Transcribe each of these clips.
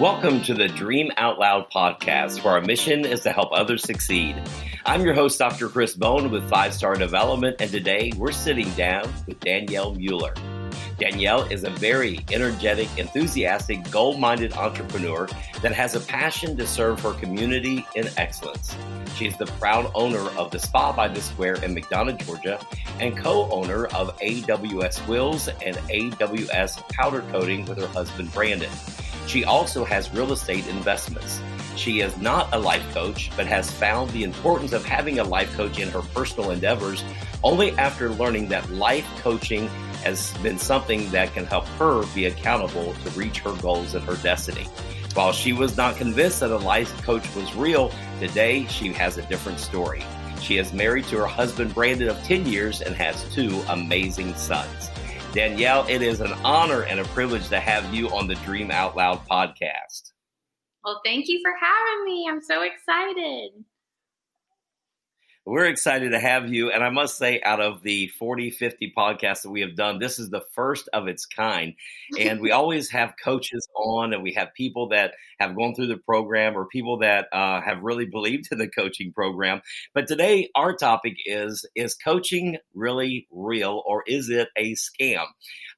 Welcome to the Dream Out Loud podcast, where our mission is to help others succeed. I'm your host, Dr. Chris Bone with Five Star Development, and today we're sitting down with Danielle Mueller. Danielle is a very energetic, enthusiastic, goal minded entrepreneur that has a passion to serve her community in excellence. She is the proud owner of the Spa by the Square in McDonough, Georgia, and co owner of AWS Wills and AWS Powder Coating with her husband, Brandon. She also has real estate investments. She is not a life coach, but has found the importance of having a life coach in her personal endeavors only after learning that life coaching has been something that can help her be accountable to reach her goals and her destiny. While she was not convinced that a life coach was real, today she has a different story. She is married to her husband Brandon of 10 years and has two amazing sons. Danielle, it is an honor and a privilege to have you on the Dream Out Loud podcast. Well, thank you for having me. I'm so excited. We're excited to have you. And I must say, out of the 40, 50 podcasts that we have done, this is the first of its kind. And we always have coaches on, and we have people that have gone through the program or people that uh, have really believed in the coaching program. But today, our topic is Is coaching really real or is it a scam?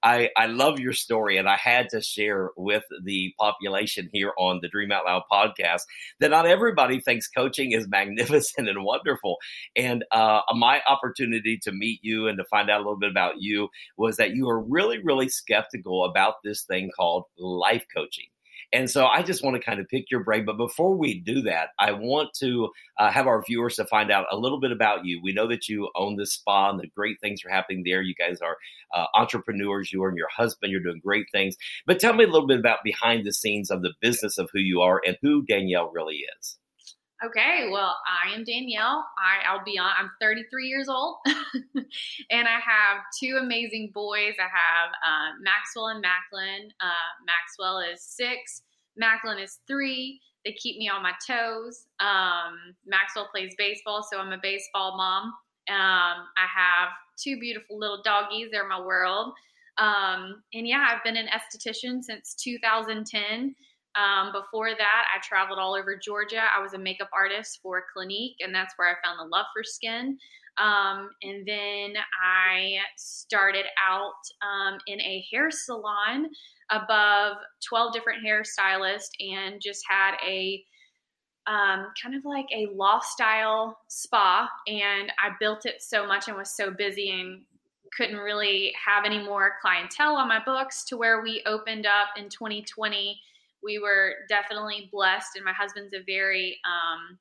I, I love your story, and I had to share with the population here on the Dream Out Loud podcast that not everybody thinks coaching is magnificent and wonderful. And uh, my opportunity to meet you and to find out a little bit about you was that you are really, really skeptical about this thing called life coaching. And so I just want to kind of pick your brain. But before we do that, I want to uh, have our viewers to find out a little bit about you. We know that you own this spa and the great things are happening there. You guys are uh, entrepreneurs. You and your husband, you're doing great things. But tell me a little bit about behind the scenes of the business of who you are and who Danielle really is. Okay, well, I am Danielle. I, I'll be on. I'm 33 years old, and I have two amazing boys. I have uh, Maxwell and Macklin. Uh, Maxwell is six. Macklin is three. They keep me on my toes. Um, Maxwell plays baseball, so I'm a baseball mom. Um, I have two beautiful little doggies. They're my world. Um, and yeah, I've been an esthetician since 2010. Um, before that, I traveled all over Georgia. I was a makeup artist for Clinique, and that's where I found the love for skin. Um, and then I started out um, in a hair salon above 12 different hairstylists and just had a um, kind of like a loft style spa. And I built it so much and was so busy and couldn't really have any more clientele on my books to where we opened up in 2020 we were definitely blessed, and my husband's a very um,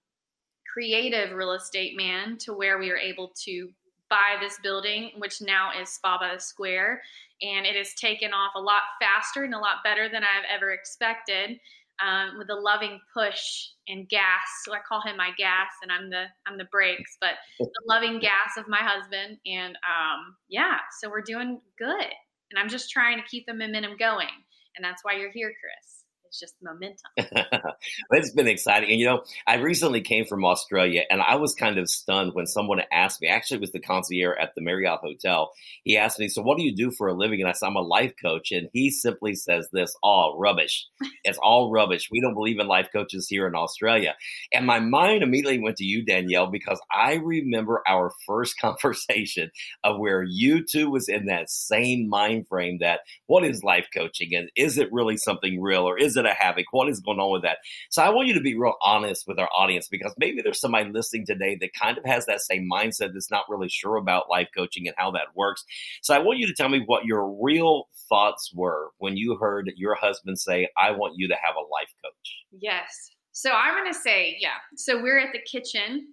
creative real estate man to where we were able to buy this building, which now is Spa by the Square, and it has taken off a lot faster and a lot better than I've ever expected. Um, with a loving push and gas, so I call him my gas, and I'm the I'm the brakes, but the loving gas of my husband, and um, yeah, so we're doing good, and I'm just trying to keep the momentum going, and that's why you're here, Chris it's just momentum. it's been exciting. And you know, I recently came from Australia and I was kind of stunned when someone asked me, actually, it was the concierge at the Marriott Hotel. He asked me, So, what do you do for a living? And I said, I'm a life coach. And he simply says this all rubbish. It's all rubbish. We don't believe in life coaches here in Australia. And my mind immediately went to you, Danielle, because I remember our first conversation of where you two was in that same mind frame that what is life coaching and is it really something real or is it a havoc? What is going on with that? So I want you to be real honest with our audience because maybe there's somebody listening today that kind of has that same mindset that's not really sure about life coaching and how that works. So I want you to tell me what your real thoughts were when you heard your husband say, I want you to have a life coach. Yes. So I'm going to say, yeah. So we're at the kitchen,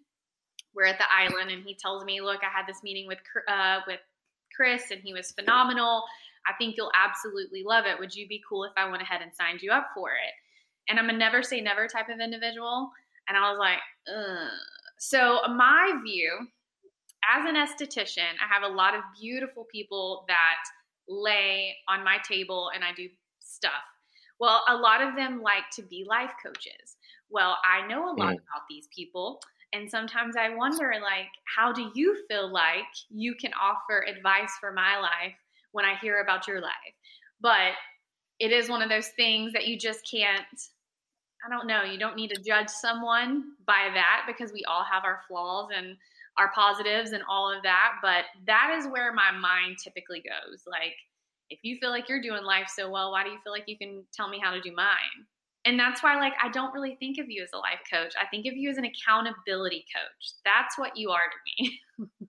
we're at the island, and he tells me, look, I had this meeting with, uh, with Chris, and he was phenomenal. I think you'll absolutely love it. Would you be cool if I went ahead and signed you up for it? And I'm a never say never type of individual. And I was like, Ugh. so my view as an esthetician, I have a lot of beautiful people that lay on my table and I do stuff. Well, a lot of them like to be life coaches. Well, I know a lot mm. about these people. And sometimes I wonder, like, how do you feel like you can offer advice for my life when I hear about your life. But it is one of those things that you just can't I don't know, you don't need to judge someone by that because we all have our flaws and our positives and all of that, but that is where my mind typically goes. Like if you feel like you're doing life so well, why do you feel like you can tell me how to do mine? And that's why like I don't really think of you as a life coach. I think of you as an accountability coach. That's what you are to me.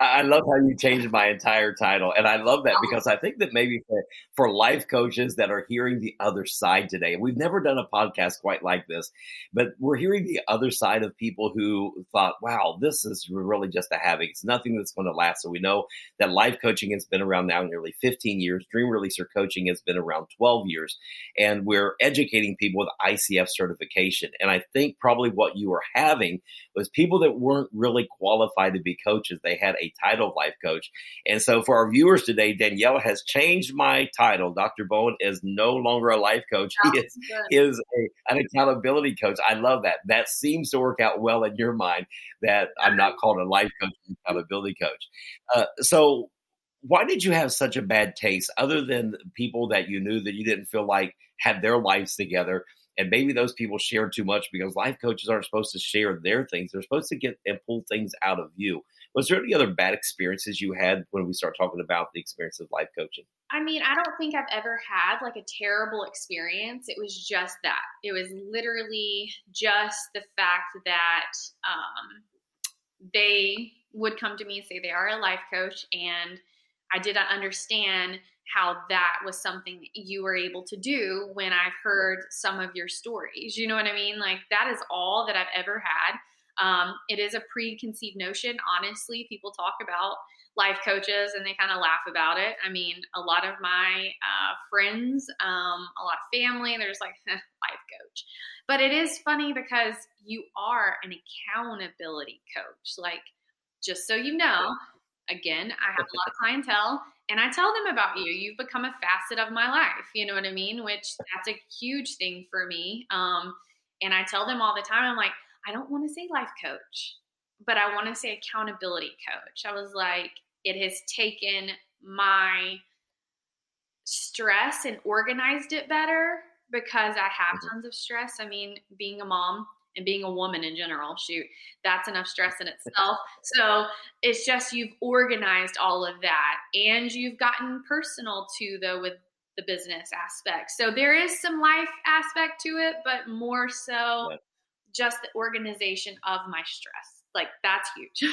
I love how you changed my entire title. And I love that because I think that maybe for, for life coaches that are hearing the other side today, we've never done a podcast quite like this, but we're hearing the other side of people who thought, wow, this is really just a habit. It's nothing that's going to last. So we know that life coaching has been around now nearly 15 years. Dream Releaser coaching has been around 12 years. And we're educating people with ICF certification. And I think probably what you were having was people that weren't really qualified to be coaches. They had a title life coach. And so for our viewers today, Danielle has changed my title. Dr. Bowen is no longer a life coach. he is, is a, an accountability coach. I love that. That seems to work out well in your mind that I'm not called a life coach, accountability coach. Uh, so why did you have such a bad taste other than people that you knew that you didn't feel like had their lives together? And maybe those people shared too much because life coaches aren't supposed to share their things. They're supposed to get and pull things out of you. Was there any other bad experiences you had when we start talking about the experience of life coaching? I mean, I don't think I've ever had like a terrible experience. It was just that. It was literally just the fact that um, they would come to me and say they are a life coach, and I didn't understand how that was something that you were able to do when I've heard some of your stories. You know what I mean? Like, that is all that I've ever had. Um, it is a preconceived notion. Honestly, people talk about life coaches and they kind of laugh about it. I mean, a lot of my uh, friends, um, a lot of family, they're just like, life coach. But it is funny because you are an accountability coach. Like, just so you know, again, I have a lot of clientele and I tell them about you. You've become a facet of my life. You know what I mean? Which that's a huge thing for me. Um, and I tell them all the time, I'm like, I don't want to say life coach, but I want to say accountability coach. I was like, it has taken my stress and organized it better because I have mm-hmm. tons of stress. I mean, being a mom and being a woman in general, shoot, that's enough stress in itself. so it's just you've organized all of that and you've gotten personal too, though, with the business aspect. So there is some life aspect to it, but more so just the organization of my stress. Like that's huge.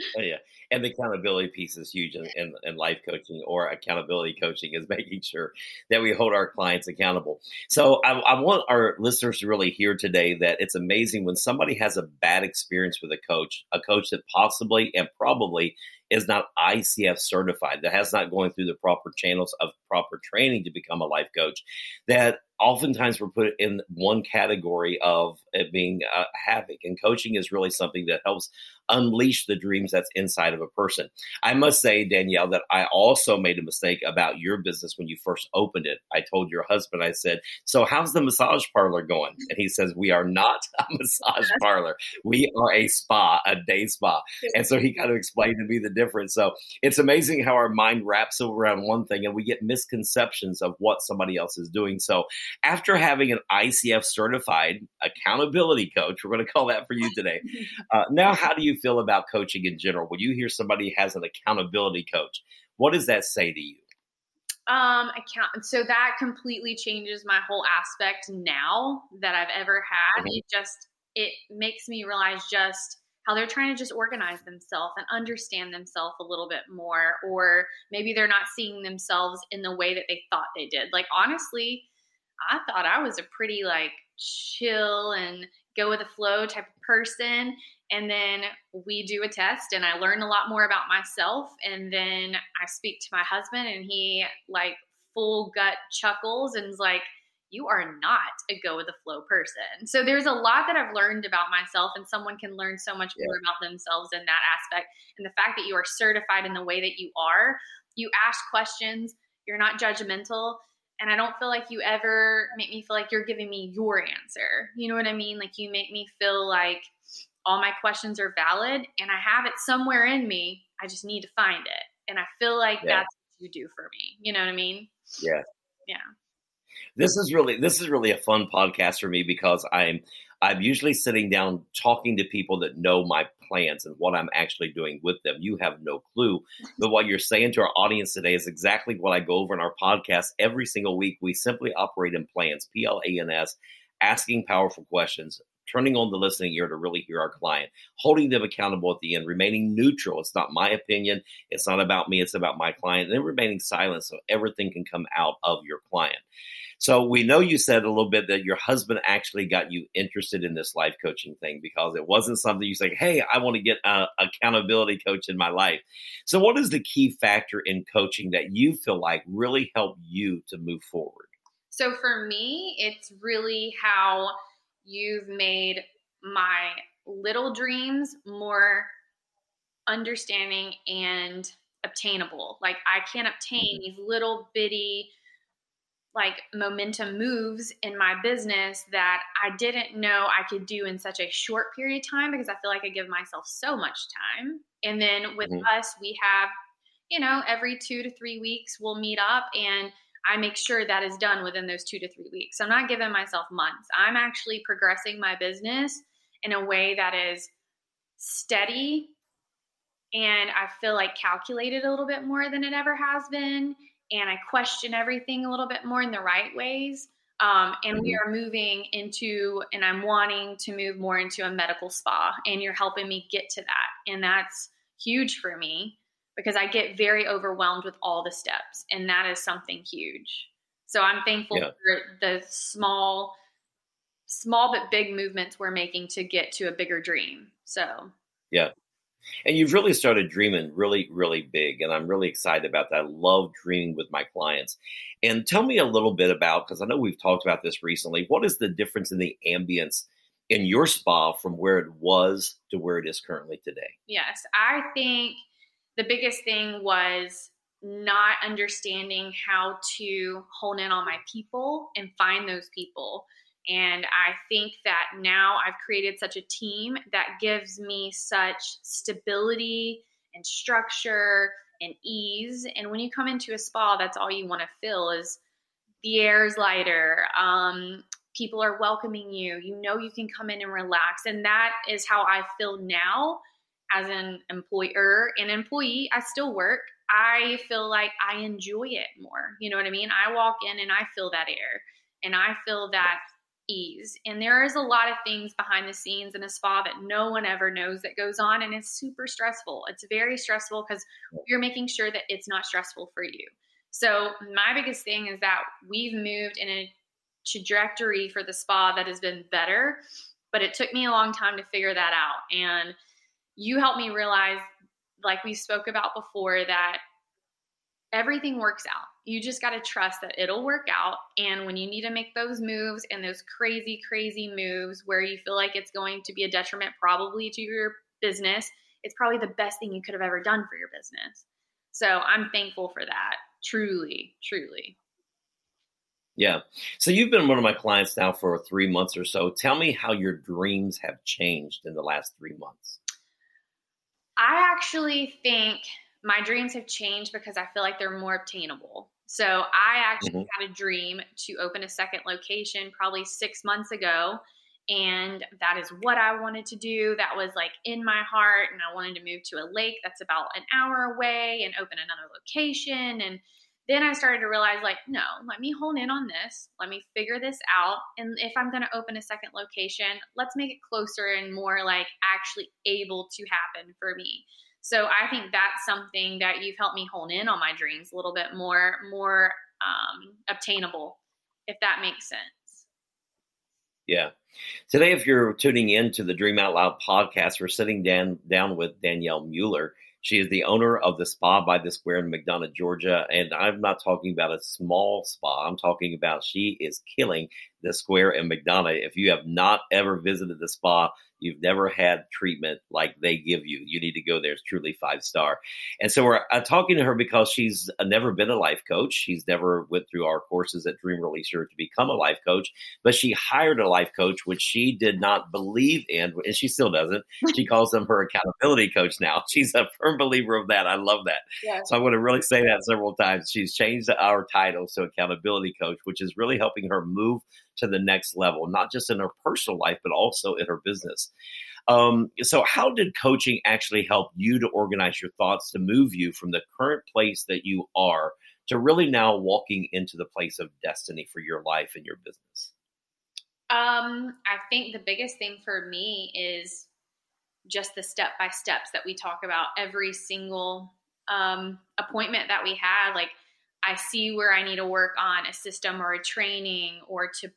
oh, yeah. And the accountability piece is huge in, in, in, life coaching or accountability coaching is making sure that we hold our clients accountable. So I, I want our listeners to really hear today that it's amazing when somebody has a bad experience with a coach, a coach that possibly and probably is not ICF certified, that has not going through the proper channels of proper training to become a life coach, that oftentimes we're put in one category of it being uh, havoc. And coaching is really something that helps unleash the dreams that's inside of a person. I must say, Danielle, that I also made a mistake about your business when you first opened it. I told your husband, I said, So, how's the massage parlor going? And he says, We are not a massage parlor. We are a spa, a day spa. And so he kind of explained to me the difference. So, it's amazing how our mind wraps around one thing and we get misconceptions of what somebody else is doing. So, after having an ICF certified accountability coach, we're going to call that for you today. Uh, now, how do you feel about coaching in general? When you hear somebody has an accountability coach, what does that say to you? Um, account. So that completely changes my whole aspect now that I've ever had. Mm-hmm. It just it makes me realize just how they're trying to just organize themselves and understand themselves a little bit more, or maybe they're not seeing themselves in the way that they thought they did. Like honestly, I thought I was a pretty like chill and go with the flow type of person. And then we do a test and I learn a lot more about myself. And then I speak to my husband and he like full gut chuckles and is like, you are not a go with the flow person. So there's a lot that I've learned about myself, and someone can learn so much more about themselves in that aspect. And the fact that you are certified in the way that you are, you ask questions, you're not judgmental, and I don't feel like you ever make me feel like you're giving me your answer. You know what I mean? Like you make me feel like all my questions are valid and I have it somewhere in me. I just need to find it. And I feel like yeah. that's what you do for me. You know what I mean? Yeah. Yeah. This is really this is really a fun podcast for me because I'm I'm usually sitting down talking to people that know my plans and what I'm actually doing with them. You have no clue. But what you're saying to our audience today is exactly what I go over in our podcast every single week. We simply operate in plans, P L A N S, asking powerful questions, turning on the listening ear to really hear our client, holding them accountable at the end, remaining neutral. It's not my opinion. It's not about me. It's about my client. And then remaining silent so everything can come out of your client. So we know you said a little bit that your husband actually got you interested in this life coaching thing because it wasn't something you say, "Hey, I want to get an accountability coach in my life." So, what is the key factor in coaching that you feel like really helped you to move forward? So for me, it's really how you've made my little dreams more understanding and obtainable. Like I can obtain mm-hmm. these little bitty like momentum moves in my business that I didn't know I could do in such a short period of time because I feel like I give myself so much time. And then with mm-hmm. us, we have, you know, every two to three weeks we'll meet up and I make sure that is done within those two to three weeks. So I'm not giving myself months. I'm actually progressing my business in a way that is steady and I feel like calculated a little bit more than it ever has been and I question everything a little bit more in the right ways. Um, and we mm-hmm. are moving into, and I'm wanting to move more into a medical spa, and you're helping me get to that. And that's huge for me because I get very overwhelmed with all the steps, and that is something huge. So I'm thankful yeah. for the small, small but big movements we're making to get to a bigger dream. So, yeah, and you've really started dreaming really, really big. And I'm really excited about that. I love dreaming with my clients. And tell me a little bit about, because I know we've talked about this recently, what is the difference in the ambience in your spa from where it was to where it is currently today? Yes. I think the biggest thing was not understanding how to hone in on my people and find those people. And I think that now I've created such a team that gives me such stability and structure and ease. And when you come into a spa, that's all you want to feel is the air is lighter. Um, people are welcoming you. You know you can come in and relax. And that is how I feel now as an employer and employee. I still work. I feel like I enjoy it more. You know what I mean? I walk in and I feel that air and I feel that ease. And there is a lot of things behind the scenes in a spa that no one ever knows that goes on. And it's super stressful. It's very stressful because you're making sure that it's not stressful for you. So, my biggest thing is that we've moved in a trajectory for the spa that has been better, but it took me a long time to figure that out. And you helped me realize, like we spoke about before, that everything works out you just got to trust that it'll work out. And when you need to make those moves and those crazy, crazy moves where you feel like it's going to be a detriment probably to your business, it's probably the best thing you could have ever done for your business. So I'm thankful for that. Truly, truly. Yeah. So you've been one of my clients now for three months or so. Tell me how your dreams have changed in the last three months. I actually think my dreams have changed because I feel like they're more obtainable. So I actually mm-hmm. had a dream to open a second location probably six months ago. And that is what I wanted to do. That was like in my heart. And I wanted to move to a lake that's about an hour away and open another location. And then I started to realize, like, no, let me hone in on this. Let me figure this out. And if I'm going to open a second location, let's make it closer and more like actually able to happen for me. So I think that's something that you've helped me hone in on my dreams a little bit more, more um, obtainable, if that makes sense. Yeah. Today, if you're tuning in to the Dream Out Loud podcast, we're sitting down down with Danielle Mueller. She is the owner of the Spa by the Square in McDonough, Georgia. And I'm not talking about a small spa. I'm talking about she is killing the square in McDonough. If you have not ever visited the spa, you've never had treatment like they give you, you need to go there. It's truly five star. And so we're uh, talking to her because she's never been a life coach. She's never went through our courses at Dream Releaser to become a life coach, but she hired a life coach, which she did not believe in, and she still doesn't. She calls them her accountability coach now. She's a firm believer of that. I love that. Yeah. So I'm going to really say that several times. She's changed our title to accountability coach, which is really helping her move to the next level, not just in her personal life, but also in her business. Um, so, how did coaching actually help you to organize your thoughts to move you from the current place that you are to really now walking into the place of destiny for your life and your business? Um, I think the biggest thing for me is just the step by steps that we talk about every single um, appointment that we had. Like, I see where I need to work on a system or a training or to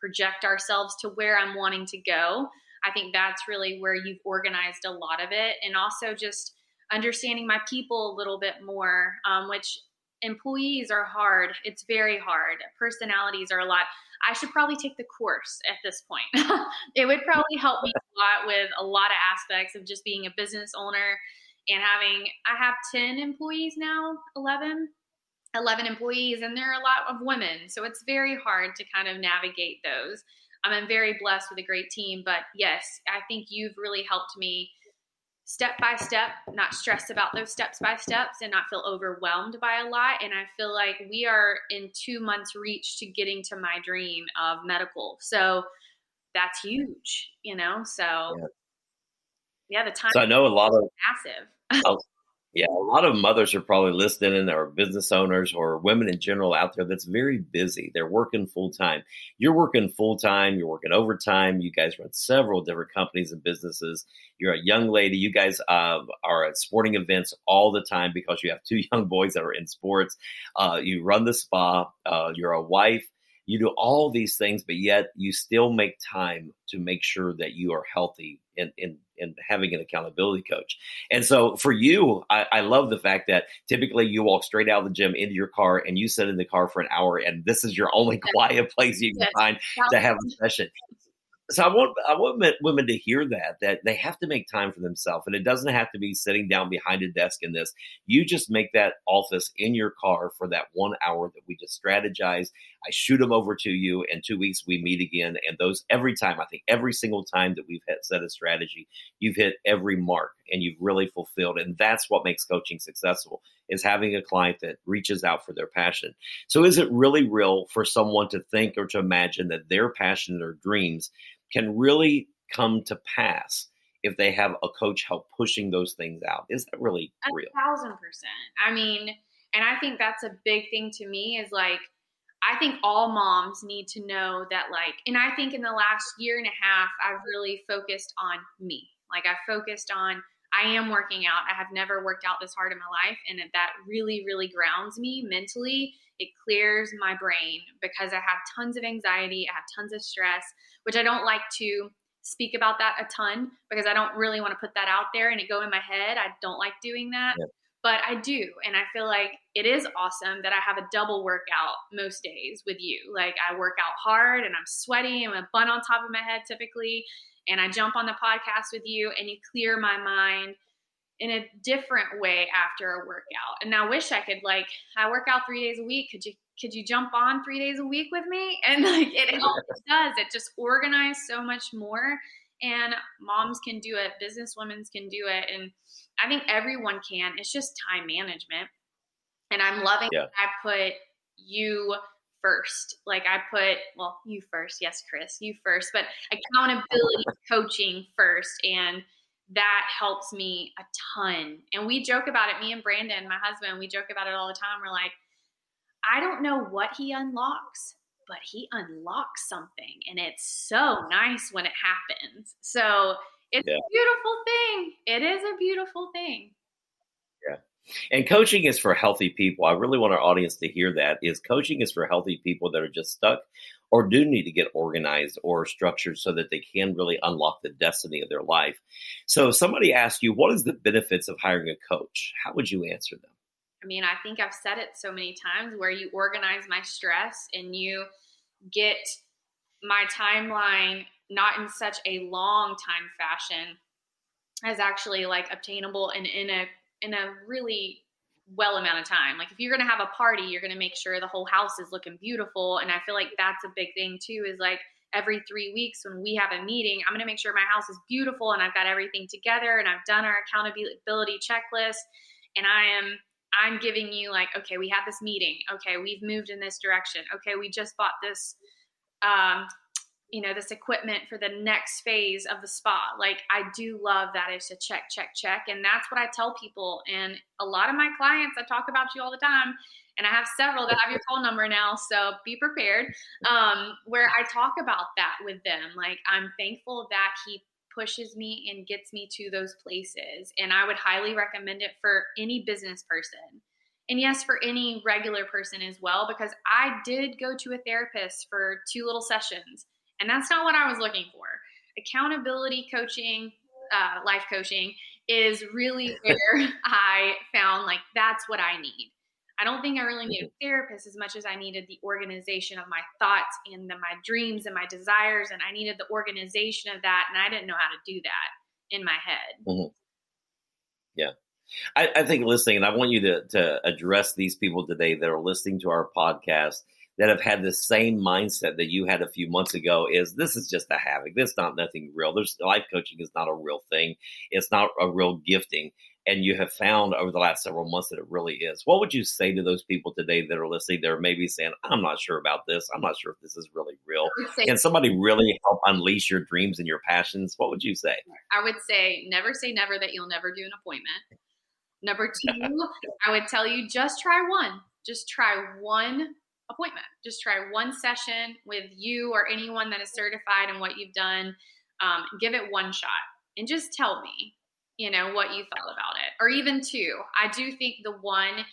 project ourselves to where I'm wanting to go. I think that's really where you've organized a lot of it. And also just understanding my people a little bit more, um, which employees are hard. It's very hard. Personalities are a lot. I should probably take the course at this point. it would probably help me a lot with a lot of aspects of just being a business owner and having, I have 10 employees now, 11. 11 employees and there are a lot of women so it's very hard to kind of navigate those. Um, I'm very blessed with a great team but yes i think you've really helped me step by step not stress about those steps by steps and not feel overwhelmed by a lot and i feel like we are in two months reach to getting to my dream of medical. So that's huge you know so yeah, yeah the time so i know a lot of massive Yeah, a lot of mothers are probably listening or business owners or women in general out there that's very busy. They're working full time. You're working full time, you're working overtime. You guys run several different companies and businesses. You're a young lady. You guys uh, are at sporting events all the time because you have two young boys that are in sports. Uh, you run the spa. Uh, you're a wife you do all these things, but yet you still make time to make sure that you are healthy and, and, and having an accountability coach. And so for you, I, I, love the fact that typically you walk straight out of the gym into your car and you sit in the car for an hour, and this is your only quiet place you can yes. find to have a session so I want I want women to hear that that they have to make time for themselves, and it doesn't have to be sitting down behind a desk in this. You just make that office in your car for that one hour that we just strategize. I shoot them over to you, and two weeks we meet again. And those every time, I think every single time that we've hit, set a strategy, you've hit every mark, and you've really fulfilled. And that's what makes coaching successful is having a client that reaches out for their passion. So, is it really real for someone to think or to imagine that their passion or dreams can really come to pass if they have a coach help pushing those things out. Is that really a real? thousand percent. I mean, and I think that's a big thing to me is like, I think all moms need to know that, like, and I think in the last year and a half, I've really focused on me. Like, I focused on, I am working out. I have never worked out this hard in my life. And that really, really grounds me mentally. It clears my brain because I have tons of anxiety, I have tons of stress which I don't like to speak about that a ton because I don't really want to put that out there and it go in my head. I don't like doing that. Yeah. But I do. And I feel like it is awesome that I have a double workout most days with you. Like I work out hard and I'm sweaty and a bun on top of my head typically. And I jump on the podcast with you and you clear my mind in a different way after a workout. And I wish I could like I work out three days a week. Could you could you jump on three days a week with me? And like it does. It just organized so much more. And moms can do it, business women can do it. And I think everyone can. It's just time management. And I'm loving yeah. I put you first. Like I put, well, you first. Yes, Chris, you first, but accountability coaching first. And that helps me a ton. And we joke about it, me and Brandon, my husband, we joke about it all the time. We're like, I don't know what he unlocks, but he unlocks something. And it's so nice when it happens. So it's yeah. a beautiful thing. It is a beautiful thing. Yeah. And coaching is for healthy people. I really want our audience to hear that is coaching is for healthy people that are just stuck or do need to get organized or structured so that they can really unlock the destiny of their life. So if somebody asks you, what is the benefits of hiring a coach? How would you answer them? I mean, I think I've said it so many times where you organize my stress and you get my timeline, not in such a long time fashion, as actually like obtainable and in a in a really well amount of time. Like if you're gonna have a party, you're gonna make sure the whole house is looking beautiful. And I feel like that's a big thing too, is like every three weeks when we have a meeting, I'm gonna make sure my house is beautiful and I've got everything together and I've done our accountability checklist and I am I'm giving you like, okay, we had this meeting. Okay, we've moved in this direction. Okay, we just bought this um, you know this equipment for the next phase of the spa. Like i do love that it's a check check check and that's what i tell people. And a lot of my clients i talk about you all the time and i have several that have your phone number now so be prepared. Um, where i talk about that with them like i'm thankful that he pushes me and gets me to those places and i would highly recommend it for any business person. And yes for any regular person as well because i did go to a therapist for two little sessions and that's not what I was looking for. Accountability coaching, uh, life coaching is really where I found like that's what I need. I don't think I really need a therapist as much as I needed the organization of my thoughts and the, my dreams and my desires. And I needed the organization of that. And I didn't know how to do that in my head. Mm-hmm. Yeah. I, I, think listening, and I want you to, to address these people today that are listening to our podcast that have had the same mindset that you had a few months ago is this is just a havoc. This is not nothing real. There's life coaching is not a real thing. It's not a real gifting. And you have found over the last several months that it really is. What would you say to those people today that are listening? They're maybe saying, I'm not sure about this. I'm not sure if this is really real. Can somebody really help unleash your dreams and your passions? What would you say? I would say, never say never that you'll never do an appointment. Number two, I would tell you just try one. Just try one appointment. Just try one session with you or anyone that is certified in what you've done. Um, give it one shot and just tell me, you know, what you thought about it, or even two. I do think the one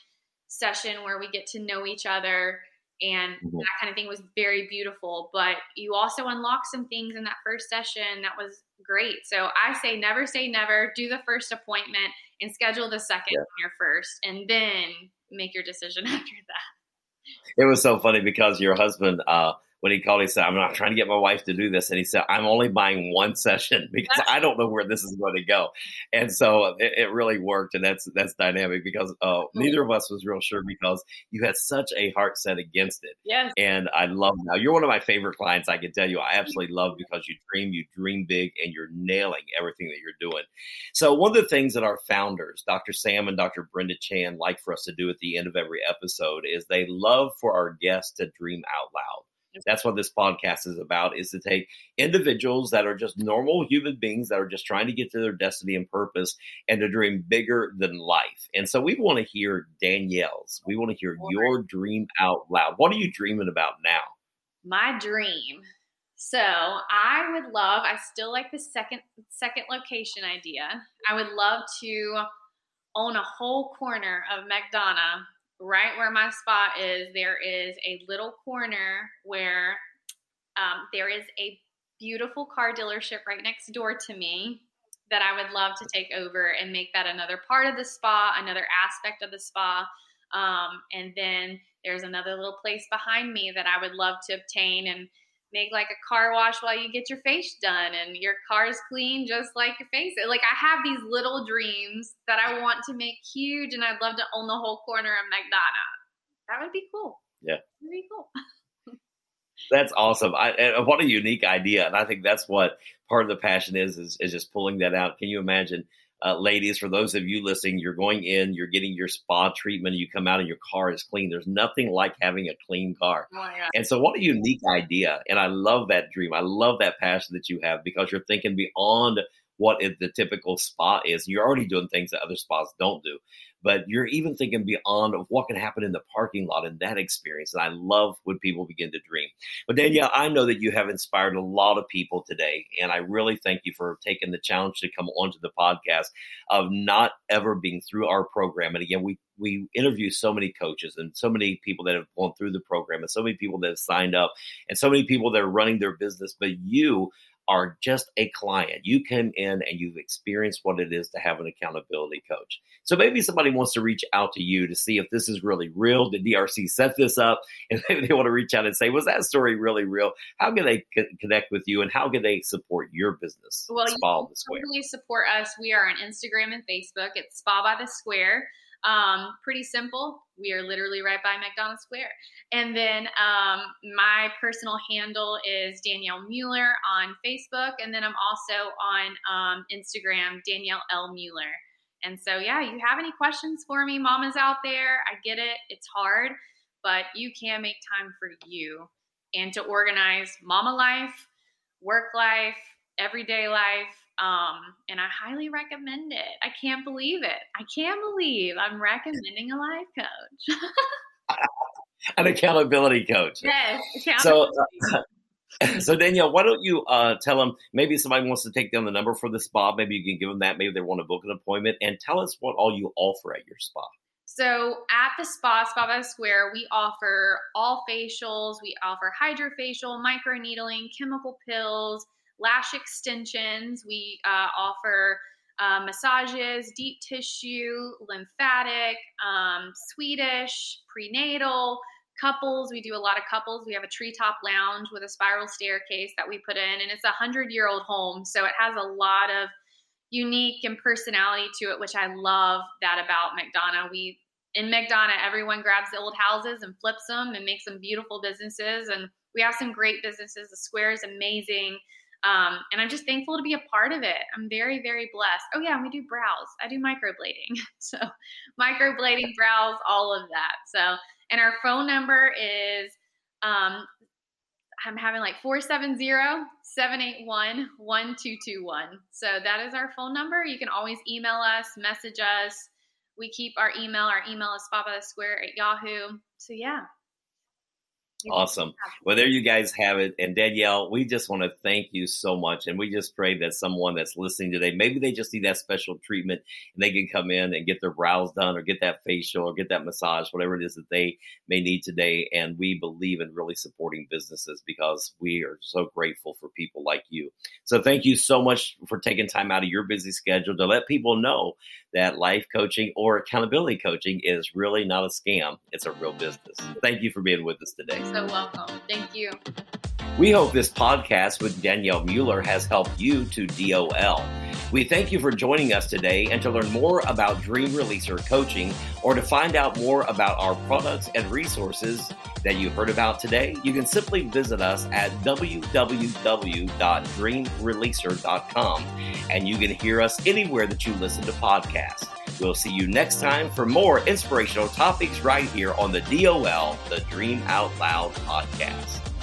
session where we get to know each other and mm-hmm. that kind of thing was very beautiful. But you also unlock some things in that first session that was great. So I say never say never. Do the first appointment and schedule the second yeah. your first, and then make your decision after that it was so funny because your husband, uh, when he called, he said, I'm not trying to get my wife to do this. And he said, I'm only buying one session because I don't know where this is going to go. And so it, it really worked. And that's, that's dynamic because uh, neither of us was real sure because you had such a heart set against it. Yes. And I love now you're one of my favorite clients. I can tell you, I absolutely love because you dream, you dream big and you're nailing everything that you're doing. So one of the things that our founders, Dr. Sam and Dr. Brenda Chand like for us to do at the end of every episode is they love for our guests to dream out loud. That's what this podcast is about is to take individuals that are just normal human beings that are just trying to get to their destiny and purpose and to dream bigger than life. And so we want to hear Danielle's. We want to hear your dream out loud. What are you dreaming about now? My dream. So I would love, I still like the second second location idea. I would love to own a whole corner of McDonough right where my spot is, there is a little corner where um, there is a beautiful car dealership right next door to me that I would love to take over and make that another part of the spa, another aspect of the spa. Um, and then there's another little place behind me that I would love to obtain and make like a car wash while you get your face done and your car's clean just like your face. Like I have these little dreams that I want to make huge and I'd love to own the whole corner of McDonough. That would be cool. Yeah. That'd be cool. that's awesome. I, uh, what a unique idea. And I think that's what part of the passion is, is, is just pulling that out. Can you imagine uh, ladies, for those of you listening, you're going in, you're getting your spa treatment, you come out and your car is clean. There's nothing like having a clean car. Oh and so, what a unique idea. And I love that dream. I love that passion that you have because you're thinking beyond what the typical spa is. You're already doing things that other spas don't do but you're even thinking beyond of what can happen in the parking lot in that experience. And I love when people begin to dream. But Danielle, I know that you have inspired a lot of people today, and I really thank you for taking the challenge to come onto the podcast of not ever being through our program. And again, we we interview so many coaches and so many people that have gone through the program and so many people that have signed up and so many people that are running their business but you are just a client. You came in and you've experienced what it is to have an accountability coach. So maybe somebody wants to reach out to you to see if this is really real. Did DRC set this up? And maybe they want to reach out and say, was that story really real? How can they connect with you and how can they support your business? Well, Spa you can totally support us. We are on Instagram and Facebook. It's Spa by the Square. Um, pretty simple. We are literally right by McDonough Square. And then um, my personal handle is Danielle Mueller on Facebook. And then I'm also on um, Instagram, Danielle L. Mueller. And so, yeah, you have any questions for me? Mama's out there. I get it. It's hard, but you can make time for you and to organize mama life, work life, everyday life, um, and I highly recommend it. I can't believe it. I can't believe I'm recommending a life coach. An accountability coach. Yes. So, uh, so Danielle, why don't you uh, tell them? Maybe somebody wants to take down the number for the spa. Maybe you can give them that. Maybe they want to book an appointment, and tell us what all you offer at your spa. So at the spa, Spa by Square, we offer all facials. We offer hydrofacial, microneedling, chemical peels, lash extensions. We uh, offer uh, massages, deep tissue, lymphatic, um, Swedish, prenatal, couples. We do a lot of couples. We have a treetop lounge with a spiral staircase that we put in, and it's a hundred year old home, so it has a lot of unique and personality to it, which I love that about McDonough. We in McDonough, everyone grabs the old houses and flips them and makes them beautiful businesses, and we have some great businesses. The square is amazing. Um, and I'm just thankful to be a part of it. I'm very, very blessed. Oh, yeah, we do brows. I do microblading. So, microblading, brows, all of that. So, and our phone number is um, I'm having like 470 781 1221. So, that is our phone number. You can always email us, message us. We keep our email. Our email is spaba square at Yahoo. So, yeah, Awesome. Well, there you guys have it. And Danielle, we just want to thank you so much. And we just pray that someone that's listening today, maybe they just need that special treatment and they can come in and get their brows done or get that facial or get that massage, whatever it is that they may need today. And we believe in really supporting businesses because we are so grateful for people like you. So thank you so much for taking time out of your busy schedule to let people know that life coaching or accountability coaching is really not a scam. It's a real business. Thank you for being with us today so welcome. Thank you. We hope this podcast with Danielle Mueller has helped you to DOL. We thank you for joining us today and to learn more about Dream Releaser coaching or to find out more about our products and resources that you heard about today, you can simply visit us at www.dreamreleaser.com and you can hear us anywhere that you listen to podcasts. We'll see you next time for more inspirational topics right here on the DOL, the Dream Out Loud podcast.